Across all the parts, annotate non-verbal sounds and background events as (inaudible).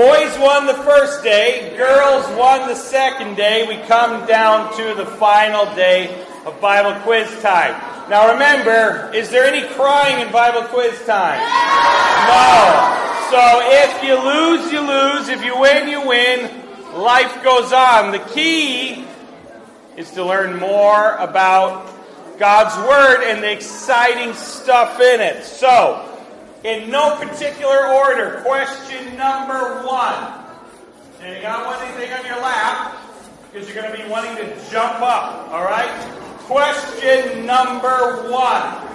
Boys won the first day, girls won the second day. We come down to the final day of Bible quiz time. Now remember, is there any crying in Bible quiz time? No. So if you lose, you lose. If you win, you win. Life goes on. The key is to learn more about God's Word and the exciting stuff in it. So, in no particular order, question number one. And you got one thing on your lap because you're going to be wanting to jump up, all right? Question number one.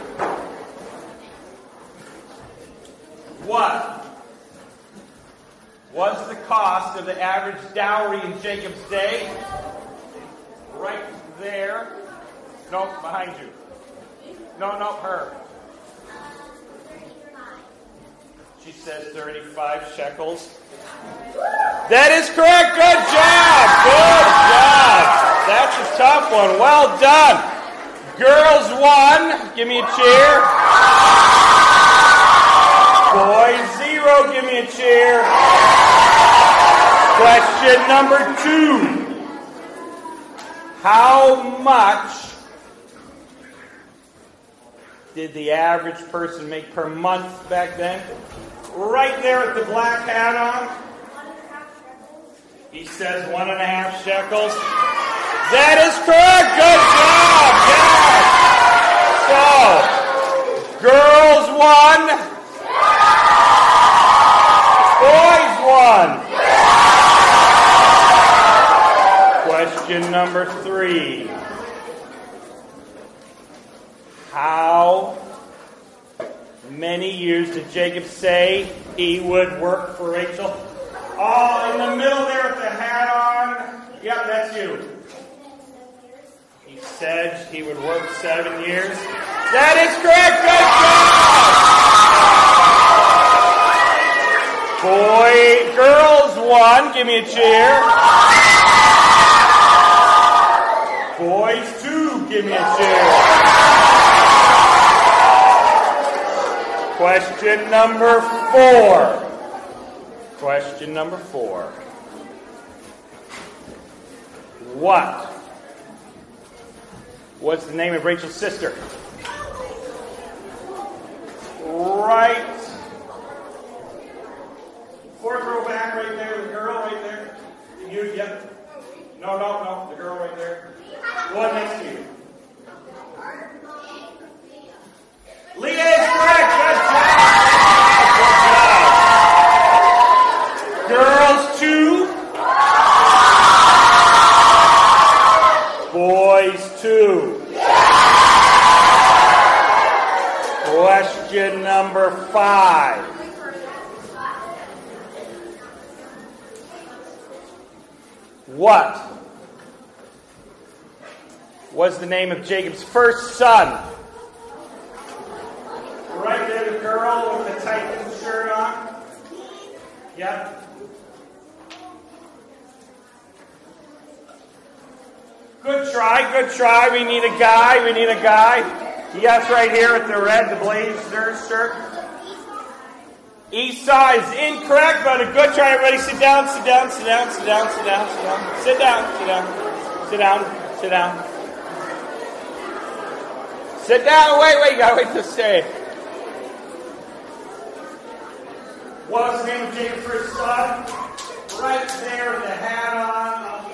What was the cost of the average dowry in Jacob's day? Right there. Nope, behind you. No, no, her. She says 35 shekels. That is correct. Good job. Good job. That's a tough one. Well done. Girls one. Give me a cheer. Boys zero. Give me a cheer. Question number two. How much did the average person make per month back then? Right there with the black hat on. He says one and a half shekels. That is correct. Good job. Yes. So, girls won. Boys won. Question number three. How many years did Jacob say he would work for Rachel? Oh, in the middle there with the hat on. Yep, that's you. He said he would work seven years. That is correct. Good job. Boy, girls one. Give me a cheer. Boys two. Give me a cheer. Question number four. Question number four. What was the name of Rachel's sister? Right. Fourth row back right there, the girl right there. You, yep. No, no, no, the girl right there. One next to you. Leah is correct. number five. What was the name of Jacob's first son? Right there, the girl with the tight blue shirt on. Yep. Good try, good try. We need a guy, we need a guy. Yes, right here with the red, the blazer shirt. Esau is incorrect, but a good try. Everybody sit down, sit down, sit down, sit down, sit down, sit down. Sit down, sit down, sit down, sit down. Sit down, wait, wait, you gotta wait to say. What's the name of Jacob's first son? Right there with the hat on.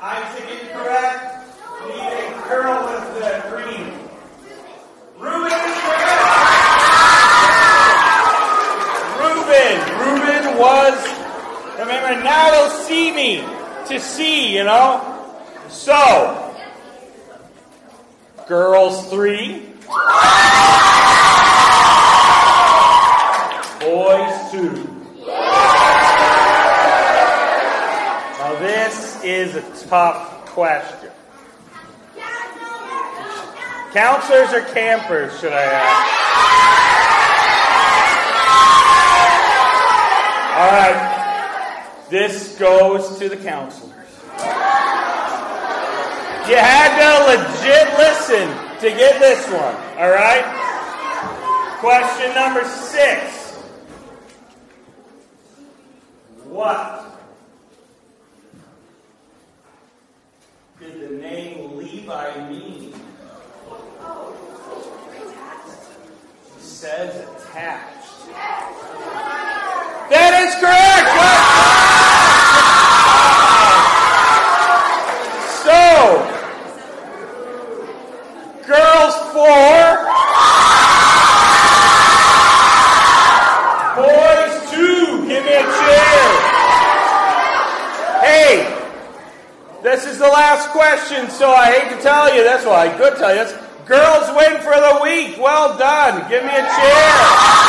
Isaac incorrect. Need a girl with the green. Reuben. Was, remember, now they'll see me. To see, you know? So, girls three. Boys two. Now this is a tough question. Counselors or campers, should I ask? All right. This goes to the counselors. You had to legit listen to get this one. All right? Question number six. What did the name Levi mean? It says attached. That is correct. So, girls four, boys two. Give me a. Hey, this is the last question, so I hate to tell you. That's why I could tell you this. Girls win for the week. Well done. Give me a cheer.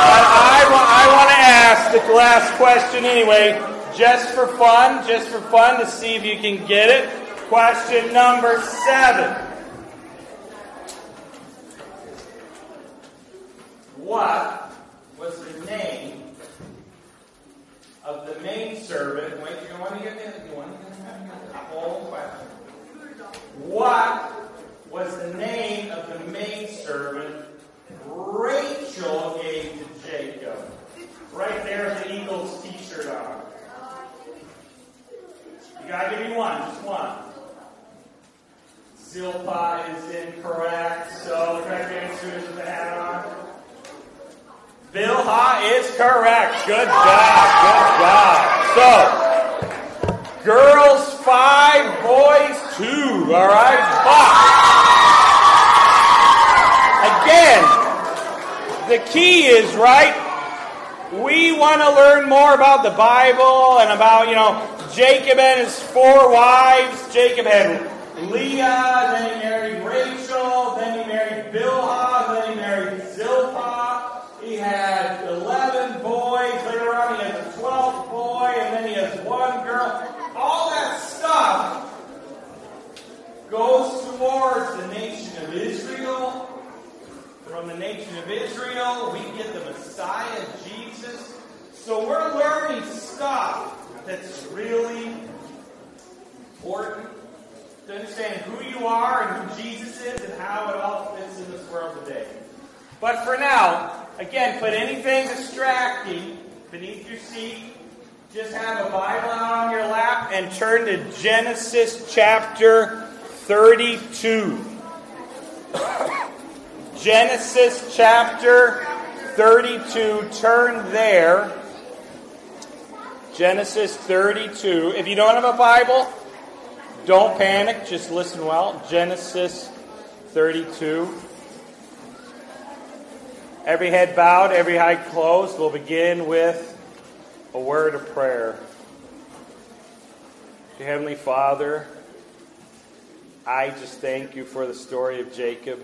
I, I want to ask the last question anyway, just for fun, just for fun to see if you can get it. Question number seven. What was the name of the maidservant? Wait, you want to get this? You want to get the whole question? What was the name of the maidservant Rachel gave to Jacob? Right there with the Eagles t-shirt on. You gotta give me one, just one. Zilpah is incorrect, so the correct answer is with the hat on. Bilhah is correct. Good job, good job. So, girls five, boys two. All right, again, the key is right. We want to learn more about the Bible and about you know Jacob and his four wives. Jacob had Leah, then he married Rachel, then he married Bilhah, then he married Zilpah. He had 11 boys. Later on, he has a 12th boy, and then he has one girl. All that stuff goes towards the nation of Israel. From the nation of Israel, we get the Messiah, Jesus. So we're learning stuff that's really important to understand who you are and who Jesus is and how it all fits in this world today. But for now, again, put anything distracting beneath your seat. Just have a Bible on your lap and turn to Genesis chapter 32. Genesis chapter 32. Turn there. Genesis 32. If you don't have a Bible, don't panic. Just listen well. Genesis 32. Every head bowed, every eye closed. We'll begin with a word of prayer. Heavenly Father, I just thank you for the story of Jacob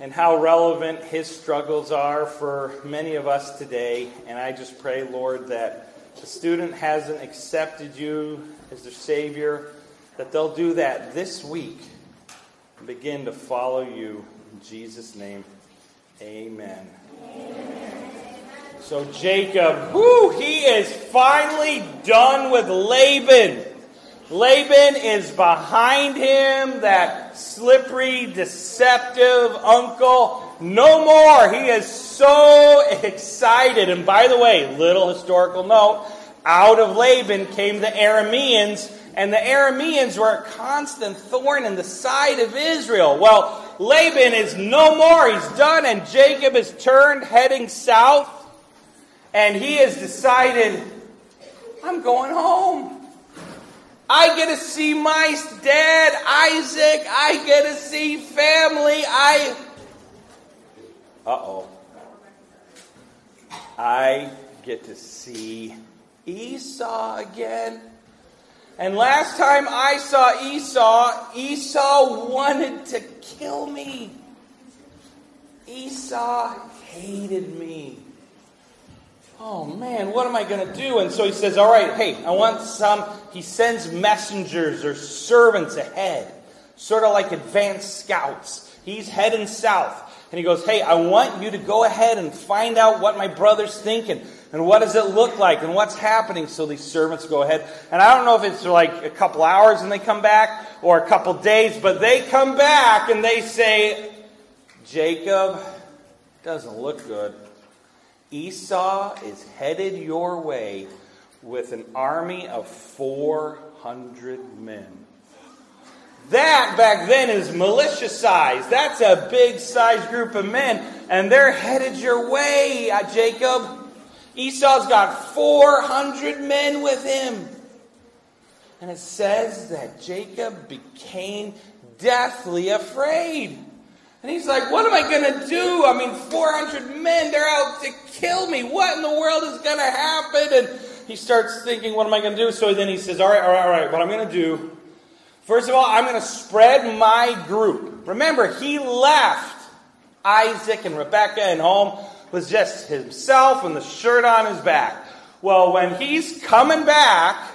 and how relevant his struggles are for many of us today. And I just pray, Lord, that the student hasn't accepted you as their Savior, that they'll do that this week and begin to follow you. In Jesus' name, amen. So Jacob, whoo, he is finally done with Laban. Laban is behind him, that slippery, deceptive uncle. No more. He is so excited. And by the way, little historical note out of Laban came the Arameans, and the Arameans were a constant thorn in the side of Israel. Well, Laban is no more. He's done, and Jacob is turned heading south, and he has decided, I'm going home. I get to see my dad, Isaac. I get to see family. I. Uh oh. I get to see Esau again. And last time I saw Esau, Esau wanted to kill me. Esau hated me. Oh man, what am I going to do? And so he says, All right, hey, I want some. He sends messengers or servants ahead, sort of like advanced scouts. He's heading south. And he goes, Hey, I want you to go ahead and find out what my brother's thinking. And what does it look like? And what's happening? So these servants go ahead. And I don't know if it's like a couple hours and they come back or a couple days, but they come back and they say, Jacob doesn't look good. Esau is headed your way with an army of 400 men. That back then is militia size. That's a big size group of men, and they're headed your way, uh, Jacob. Esau's got 400 men with him. And it says that Jacob became deathly afraid. And he's like, What am I going to do? I mean, 400 men, they're out to kill me. What in the world is going to happen? And he starts thinking, What am I going to do? So then he says, All right, all right, all right. What I'm going to do, first of all, I'm going to spread my group. Remember, he left Isaac and Rebekah and home was just himself and the shirt on his back. Well, when he's coming back,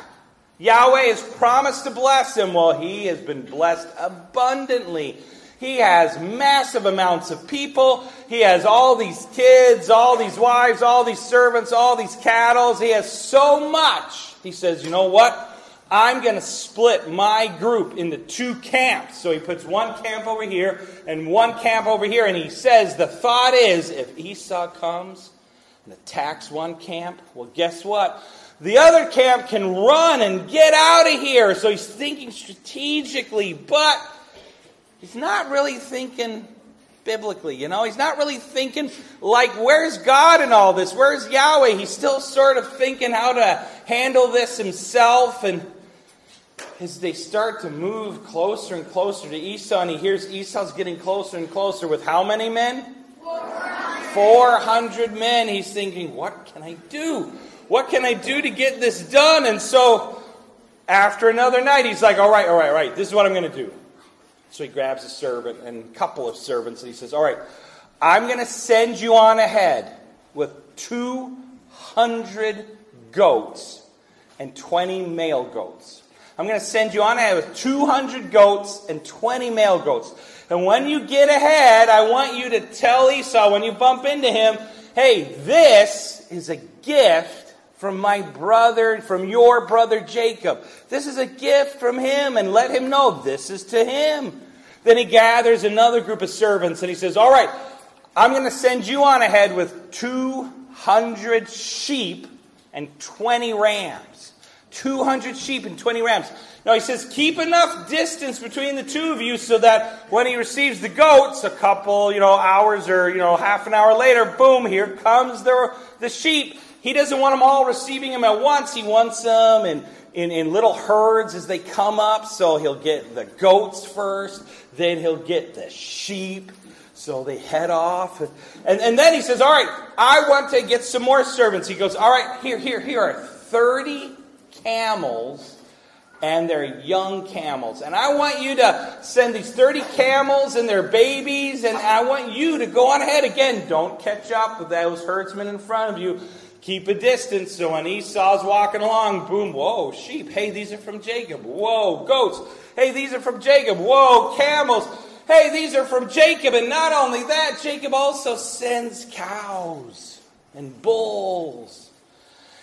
Yahweh has promised to bless him. Well, he has been blessed abundantly. He has massive amounts of people. He has all these kids, all these wives, all these servants, all these cattle. He has so much. He says, you know what? I'm going to split my group into two camps. So he puts one camp over here and one camp over here. And he says, the thought is if Esau comes and attacks one camp, well, guess what? The other camp can run and get out of here. So he's thinking strategically, but he's not really thinking biblically. You know, he's not really thinking like, where's God in all this? Where's Yahweh? He's still sort of thinking how to handle this himself. And as they start to move closer and closer to Esau, and he hears Esau's getting closer and closer with how many men? 400. 400 men. He's thinking, what can I do? What can I do to get this done? And so, after another night, he's like, all right, all right, all right, this is what I'm going to do. So he grabs a servant and a couple of servants, and he says, all right, I'm going to send you on ahead with 200 goats and 20 male goats. I'm going to send you on ahead with 200 goats and 20 male goats. And when you get ahead, I want you to tell Esau when you bump into him, hey, this is a gift from my brother, from your brother Jacob. This is a gift from him, and let him know this is to him. Then he gathers another group of servants and he says, All right, I'm going to send you on ahead with 200 sheep and 20 rams. 200 sheep and 20 rams. Now he says, keep enough distance between the two of you so that when he receives the goats, a couple, you know, hours or, you know, half an hour later, boom, here comes the, the sheep. He doesn't want them all receiving him at once. He wants them in, in, in little herds as they come up. So he'll get the goats first, then he'll get the sheep. So they head off. And, and then he says, All right, I want to get some more servants. He goes, All right, here, here, here are 30 camels and their young camels. And I want you to send these 30 camels and their babies, and I want you to go on ahead again. Don't catch up with those herdsmen in front of you. Keep a distance. So when Esau's walking along, boom, whoa, sheep. Hey, these are from Jacob. Whoa, goats. Hey, these are from Jacob. Whoa, camels. Hey, these are from Jacob. And not only that, Jacob also sends cows and bulls.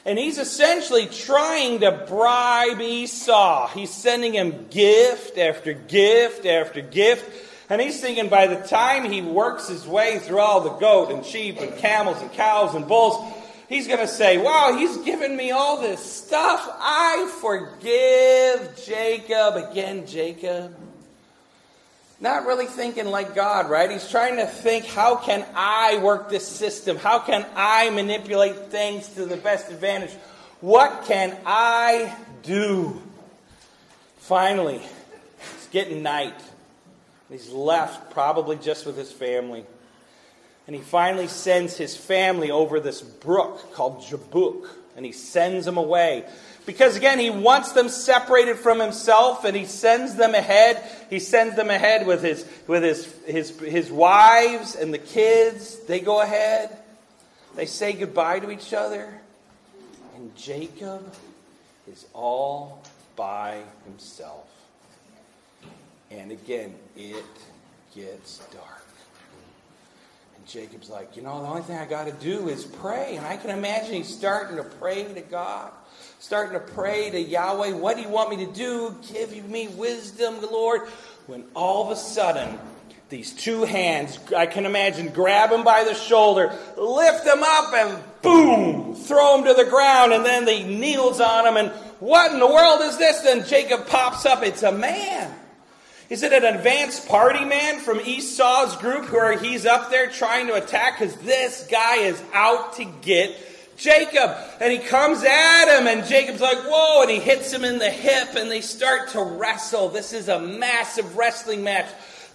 And he's essentially trying to bribe Esau. He's sending him gift after gift after gift. And he's thinking by the time he works his way through all the goat and sheep and camels and cows and bulls, he's going to say, Wow, he's given me all this stuff. I forgive Jacob. Again, Jacob. Not really thinking like God, right? He's trying to think, how can I work this system? How can I manipulate things to the best advantage? What can I do? Finally, it's getting night. He's left, probably just with his family. And he finally sends his family over this brook called Jabbok, and he sends them away. Because again, he wants them separated from himself, and he sends them ahead. He sends them ahead with his, with his, his, his wives and the kids. They go ahead. They say goodbye to each other. And Jacob is all by himself. And again, it gets dark. Jacob's like, you know, the only thing I got to do is pray. And I can imagine he's starting to pray to God, starting to pray to Yahweh. What do you want me to do? Give me wisdom, Lord. When all of a sudden, these two hands, I can imagine, grab him by the shoulder, lift him up, and boom, throw him to the ground, and then he kneels on him. And what in the world is this? Then Jacob pops up. It's a man. Is it an advanced party man from Esau's group where he's up there trying to attack? Because this guy is out to get Jacob. And he comes at him, and Jacob's like, whoa, and he hits him in the hip, and they start to wrestle. This is a massive wrestling match.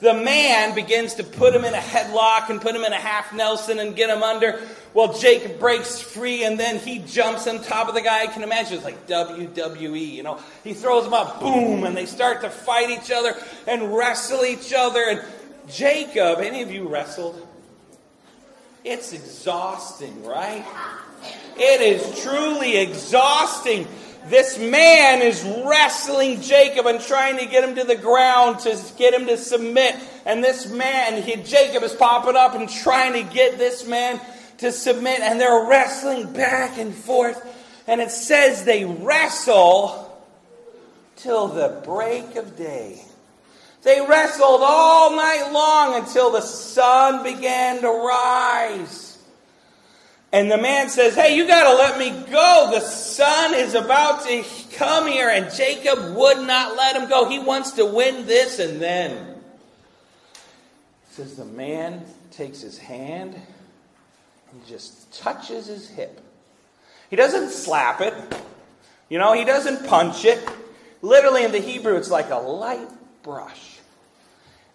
The man begins to put him in a headlock and put him in a half Nelson and get him under. Well, Jake breaks free and then he jumps on top of the guy. I can imagine it's like WWE, you know. He throws him up, boom, and they start to fight each other and wrestle each other. And Jacob, any of you wrestled? It's exhausting, right? It is truly exhausting. This man is wrestling Jacob and trying to get him to the ground to get him to submit. And this man, he, Jacob is popping up and trying to get this man to submit. And they're wrestling back and forth. And it says they wrestle till the break of day. They wrestled all night long until the sun began to rise. And the man says, Hey, you got to let me go. The sun is about to come here. And Jacob would not let him go. He wants to win this and then. Says the man takes his hand and just touches his hip. He doesn't slap it, you know, he doesn't punch it. Literally in the Hebrew, it's like a light brush.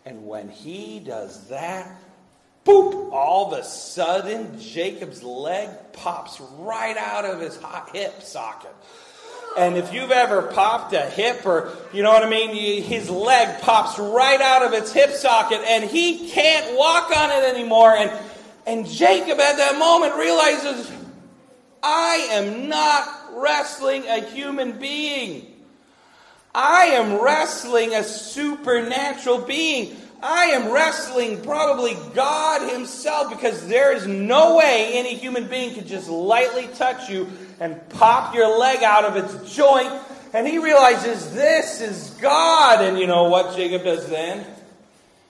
And when he does that, boop, all of a sudden, Jacob's leg pops right out of his hip socket. And if you've ever popped a hip or, you know what I mean, his leg pops right out of its hip socket and he can't walk on it anymore. And, and Jacob at that moment realizes, I am not wrestling a human being. I am wrestling a supernatural being. I am wrestling probably God Himself because there is no way any human being could just lightly touch you and pop your leg out of its joint. And he realizes this is God. And you know what Jacob does then?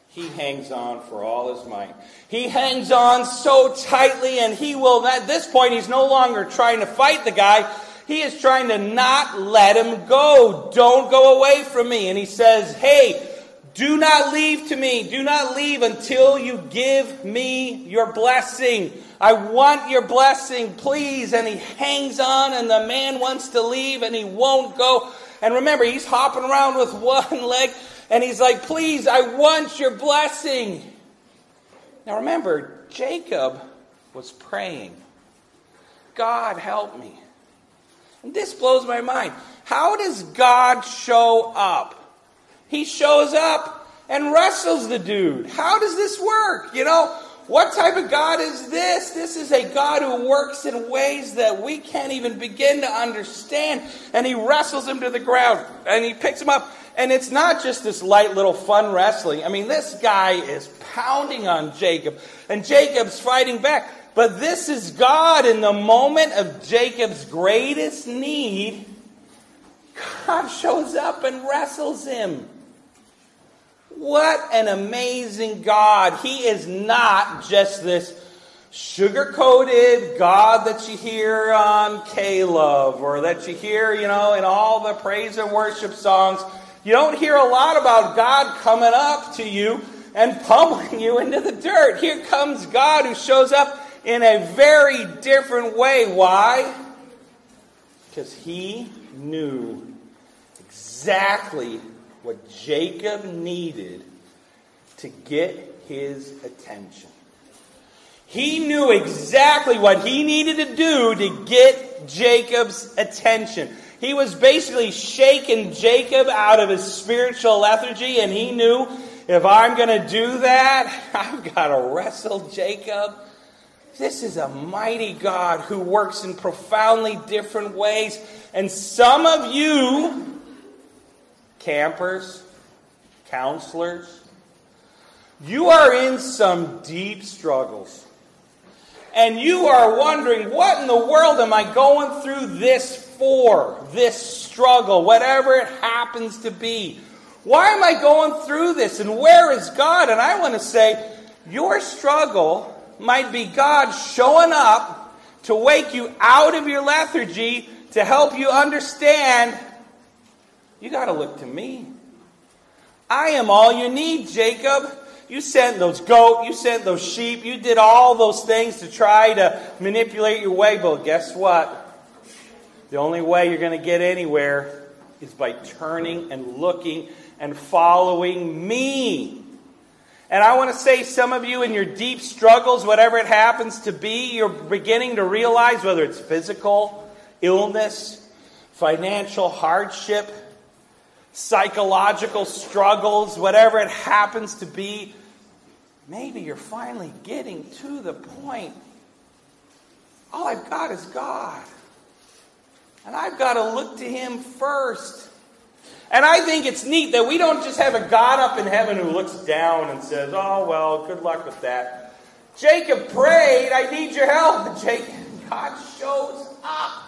He hangs on for all his might. He hangs on so tightly, and he will, at this point, he's no longer trying to fight the guy. He is trying to not let him go. Don't go away from me. And he says, Hey, do not leave to me. Do not leave until you give me your blessing. I want your blessing, please. And he hangs on, and the man wants to leave, and he won't go. And remember, he's hopping around with (laughs) one leg, and he's like, Please, I want your blessing. Now remember, Jacob was praying, God, help me. And this blows my mind. How does God show up? He shows up and wrestles the dude. How does this work? You know, what type of God is this? This is a God who works in ways that we can't even begin to understand. And he wrestles him to the ground and he picks him up. And it's not just this light little fun wrestling. I mean, this guy is pounding on Jacob, and Jacob's fighting back. But this is God in the moment of Jacob's greatest need. God shows up and wrestles him. What an amazing God. He is not just this sugar coated God that you hear on K Love or that you hear, you know, in all the praise and worship songs. You don't hear a lot about God coming up to you and (laughs) pummeling you into the dirt. Here comes God who shows up in a very different way. Why? Because he knew exactly what Jacob needed to get his attention. He knew exactly what he needed to do to get Jacob's attention. He was basically shaking Jacob out of his spiritual lethargy, and he knew if I'm going to do that, (laughs) I've got to wrestle Jacob this is a mighty God who works in profoundly different ways. And some of you, campers, counselors, you are in some deep struggles. And you are wondering, what in the world am I going through this for? This struggle, whatever it happens to be. Why am I going through this? And where is God? And I want to say, your struggle might be God showing up to wake you out of your lethargy to help you understand you got to look to me. I am all you need, Jacob. You sent those goat, you sent those sheep, you did all those things to try to manipulate your way, but guess what? The only way you're going to get anywhere is by turning and looking and following me. And I want to say, some of you in your deep struggles, whatever it happens to be, you're beginning to realize whether it's physical, illness, financial hardship, psychological struggles, whatever it happens to be, maybe you're finally getting to the point. All I've got is God. And I've got to look to Him first. And I think it's neat that we don't just have a God up in heaven who looks down and says, oh, well, good luck with that. Jacob prayed, I need your help. And (laughs) Jacob, God shows up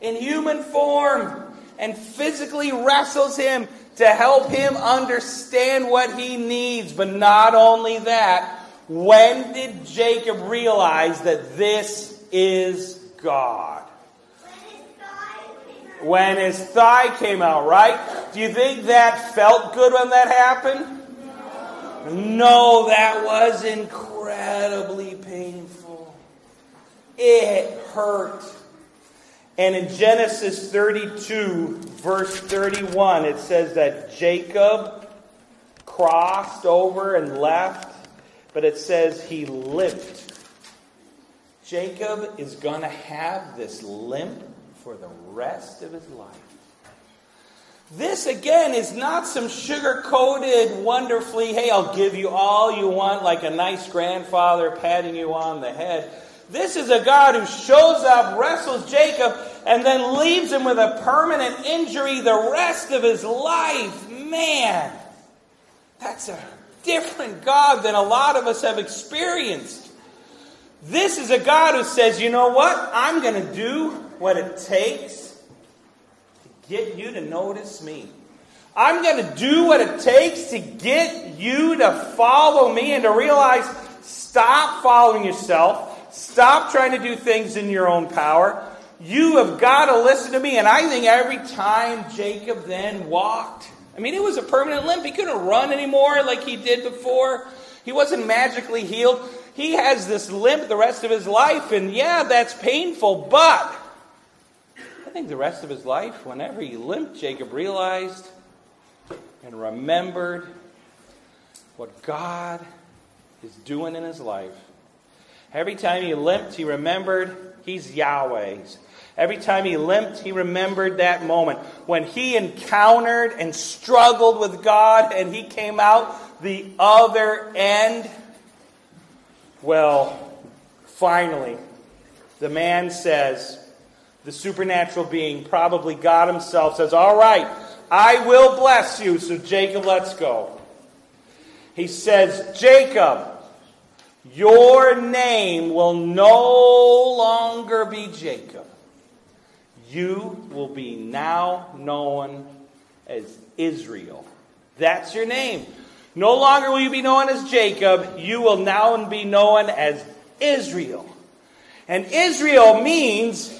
in human form and physically wrestles him to help him understand what he needs. But not only that, when did Jacob realize that this is God? when his thigh came out, right? Do you think that felt good when that happened? No, that was incredibly painful. It hurt. And in Genesis 32, verse 31, it says that Jacob crossed over and left, but it says he limped. Jacob is going to have this limp for the rest of his life. This, again, is not some sugar coated, wonderfully, hey, I'll give you all you want, like a nice grandfather patting you on the head. This is a God who shows up, wrestles Jacob, and then leaves him with a permanent injury the rest of his life. Man, that's a different God than a lot of us have experienced. This is a God who says, you know what? I'm going to do what it takes to get you to notice me. I'm going to do what it takes to get you to follow me and to realize stop following yourself. Stop trying to do things in your own power. You have got to listen to me. And I think every time Jacob then walked, I mean, it was a permanent limp. He couldn't run anymore like he did before. He wasn't magically healed. He has this limp the rest of his life. And yeah, that's painful, but I think the rest of his life, whenever he limped, Jacob realized and remembered what God is doing in his life. Every time he limped, he remembered he's Yahweh's. Every time he limped, he remembered that moment when he encountered and struggled with God and he came out the other end. Well, finally, the man says, the supernatural being, probably God Himself, says, All right, I will bless you. So, Jacob, let's go. He says, Jacob, Your name will no longer be Jacob. You will be now known as Israel. That's your name. No longer will you be known as Jacob. You will now be known as Israel. And Israel means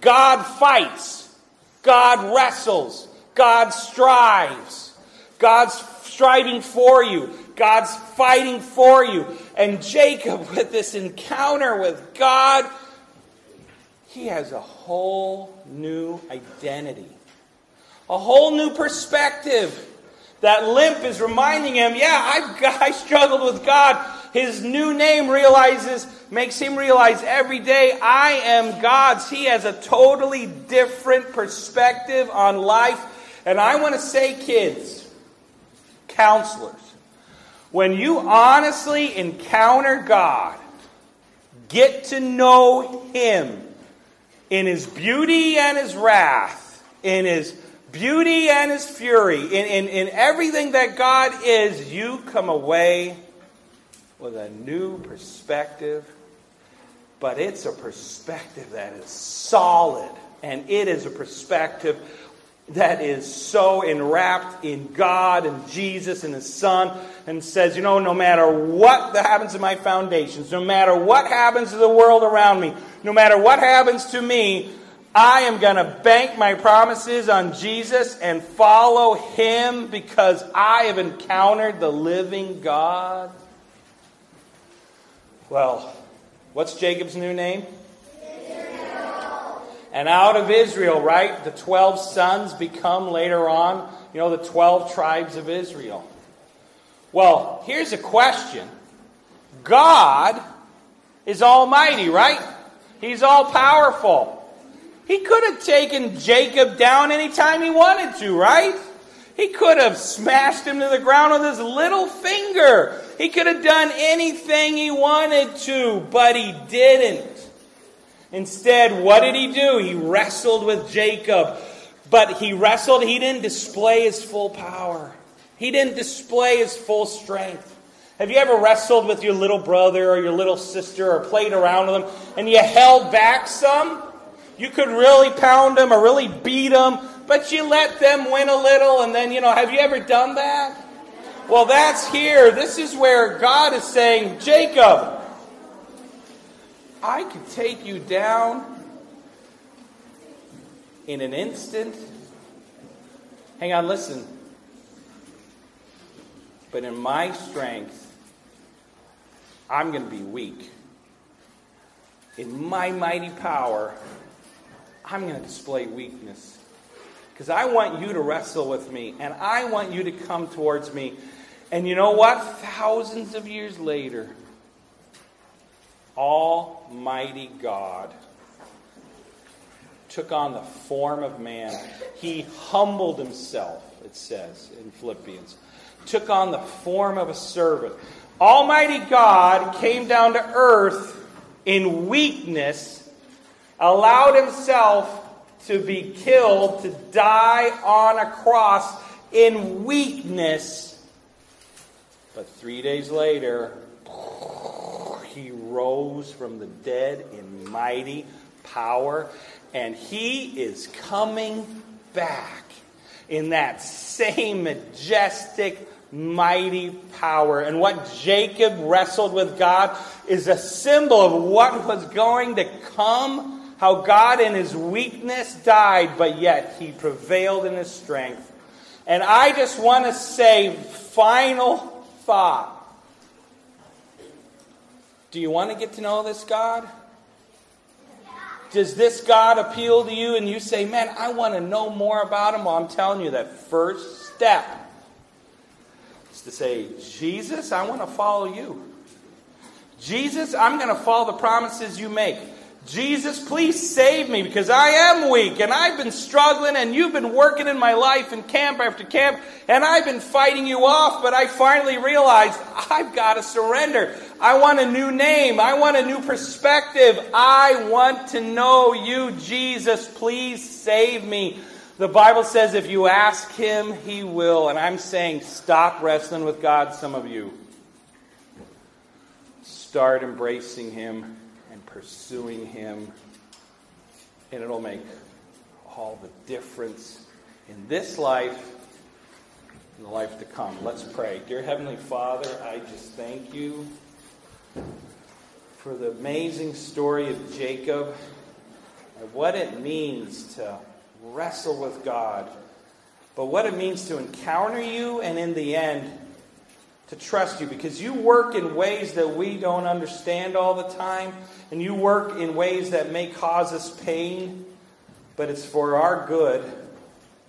God fights, God wrestles, God strives, God's striving for you, God's fighting for you. And Jacob, (laughs) with this encounter with God, he has a whole new identity, a whole new perspective. That limp is reminding him, yeah, I've, (laughs) I struggled with God. His new name realizes, makes him realize every day, I am God's. He has a totally different perspective on life. And I want to say, kids, counselors, when you honestly encounter God, get to know Him in His beauty and His wrath, in His beauty and His fury, in, in, in everything that God is, you come away with a new perspective. But it's a perspective that is solid, and it is a perspective that is so enwrapped in God and Jesus and His Son and says, you know, no matter what happens to my foundations, no matter what happens to the world around me, no matter what happens to me, I am going to bank my promises on Jesus and follow Him because I have encountered the living God. Well, what's Jacob's new name? Israel. And out of Israel, right, the 12 sons become later on, you know, the 12 tribes of Israel. Well, here's a question God is almighty, right? He's all powerful. He could have taken Jacob down anytime he wanted to, right? He could have smashed him to the ground with his little finger. He could have done anything he wanted to, but he didn't. Instead, what did he do? He wrestled with Jacob. But he wrestled, he didn't display his full power. He didn't display his full strength. Have you ever wrestled with your little brother or your little sister or played around with them and you held back some? You could really pound them or really beat them, but you let them win a little and then, you know, have you ever done that? Well, that's here. This is where God is saying, Jacob, I could take you down in an instant. Hang on, listen. But in my strength, I'm going to be weak. In my mighty power, I'm going to display weakness. Because I want you to wrestle with me, and I want you to come towards me. And you know what? Thousands of years later, Almighty God took on the form of man. He humbled himself, it says in Philippians, took on the form of a servant. Almighty God came down to earth in weakness, allowed himself to be killed, to die on a cross in weakness. But three days later, he rose from the dead in mighty power, and he is coming back in that same majestic, mighty power. And what Jacob wrestled with God is a symbol of what was going to come. How God in his weakness died, but yet he prevailed in his strength. And I just want to say, final thought. Do you want to get to know this God? Does this God appeal to you and you say, man, I want to know more about him? Well, I'm telling you that first step to say, Jesus, I want to follow you. Jesus, I'm going to follow the promises you make. Jesus, please save me because I am weak and I've been struggling and you've been working in my life in camp after camp and I've been fighting you off, but I finally realized I've got to surrender. I want a new name. I want a new perspective. I want to know you, Jesus. Please save me. The Bible says if you ask Him, He will. And I'm saying stop wrestling with God, some of you start embracing Him and pursuing Him. And it'll make all the difference in this life and the life to come. Let's pray. Dear Heavenly Father, I just thank you for the amazing story of Jacob and what it means to wrestle with God, but what it means to encounter you and in the end to trust you. Because you work in ways that we don't understand all the time, and you work in ways that may cause us pain, but it's for our good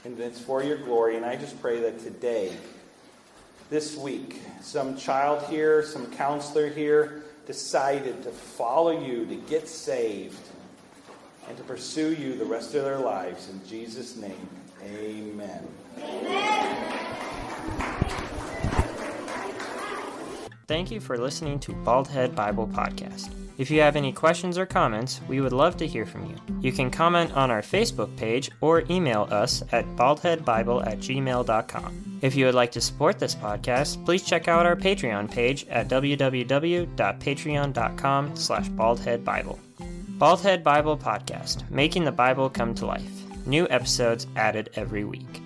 and it's for your glory. And I just pray that today, this week, some child here, some counselor here, decided to follow you, to get saved, and to pursue you the rest of their lives. In Jesus' name, amen. Amen. Thank you for listening to Baldhead Bible Podcast. If you have any questions or comments, we would love to hear from you. You can comment on our Facebook page or email us at baldheadbible at gmail.com. If you would like to support this podcast, please check out our Patreon page at www.patreon.com slash baldheadbible. Baldhead Bible Podcast, making the Bible come to life. New episodes added every week.